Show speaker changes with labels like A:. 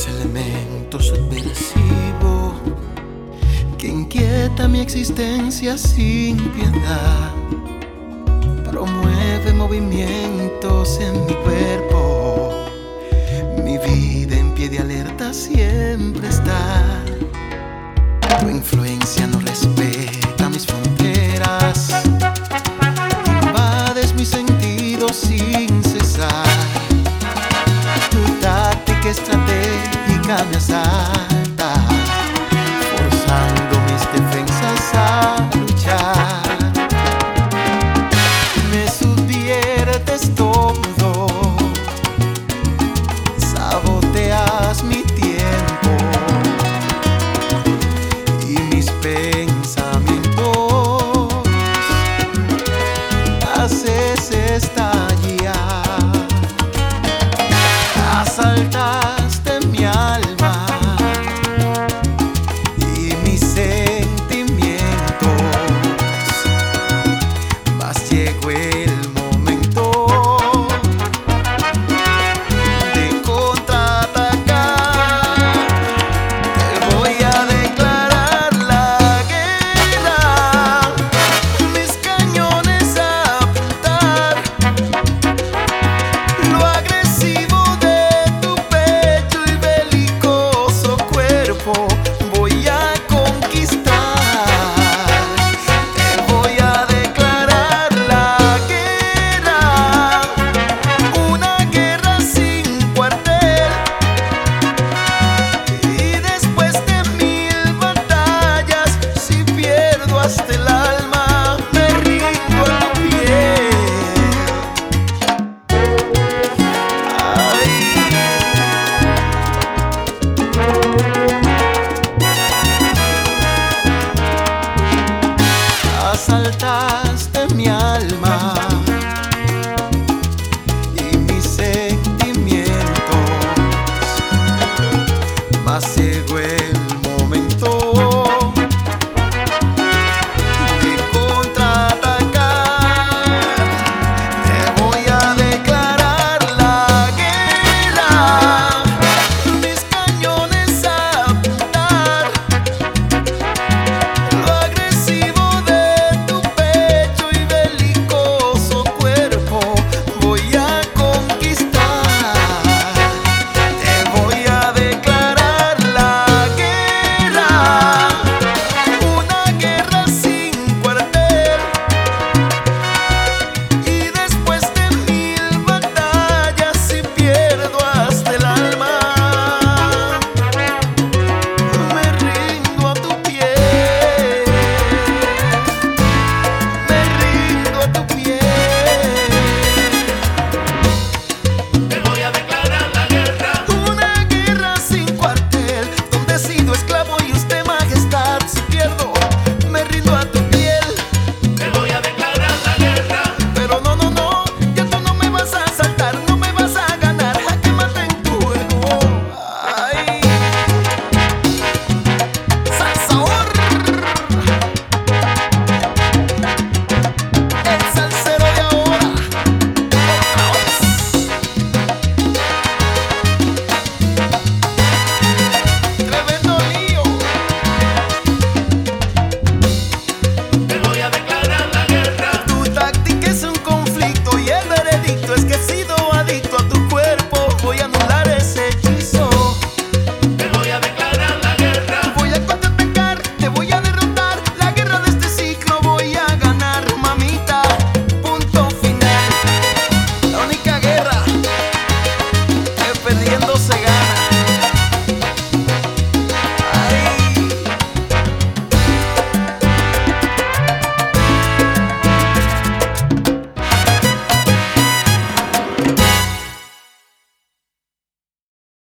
A: Ese elemento subversivo que inquieta mi existencia sin piedad. Promueve movimientos en mi cuerpo. Mi vida en pie de alerta siempre está. Tu influencia veces está allá.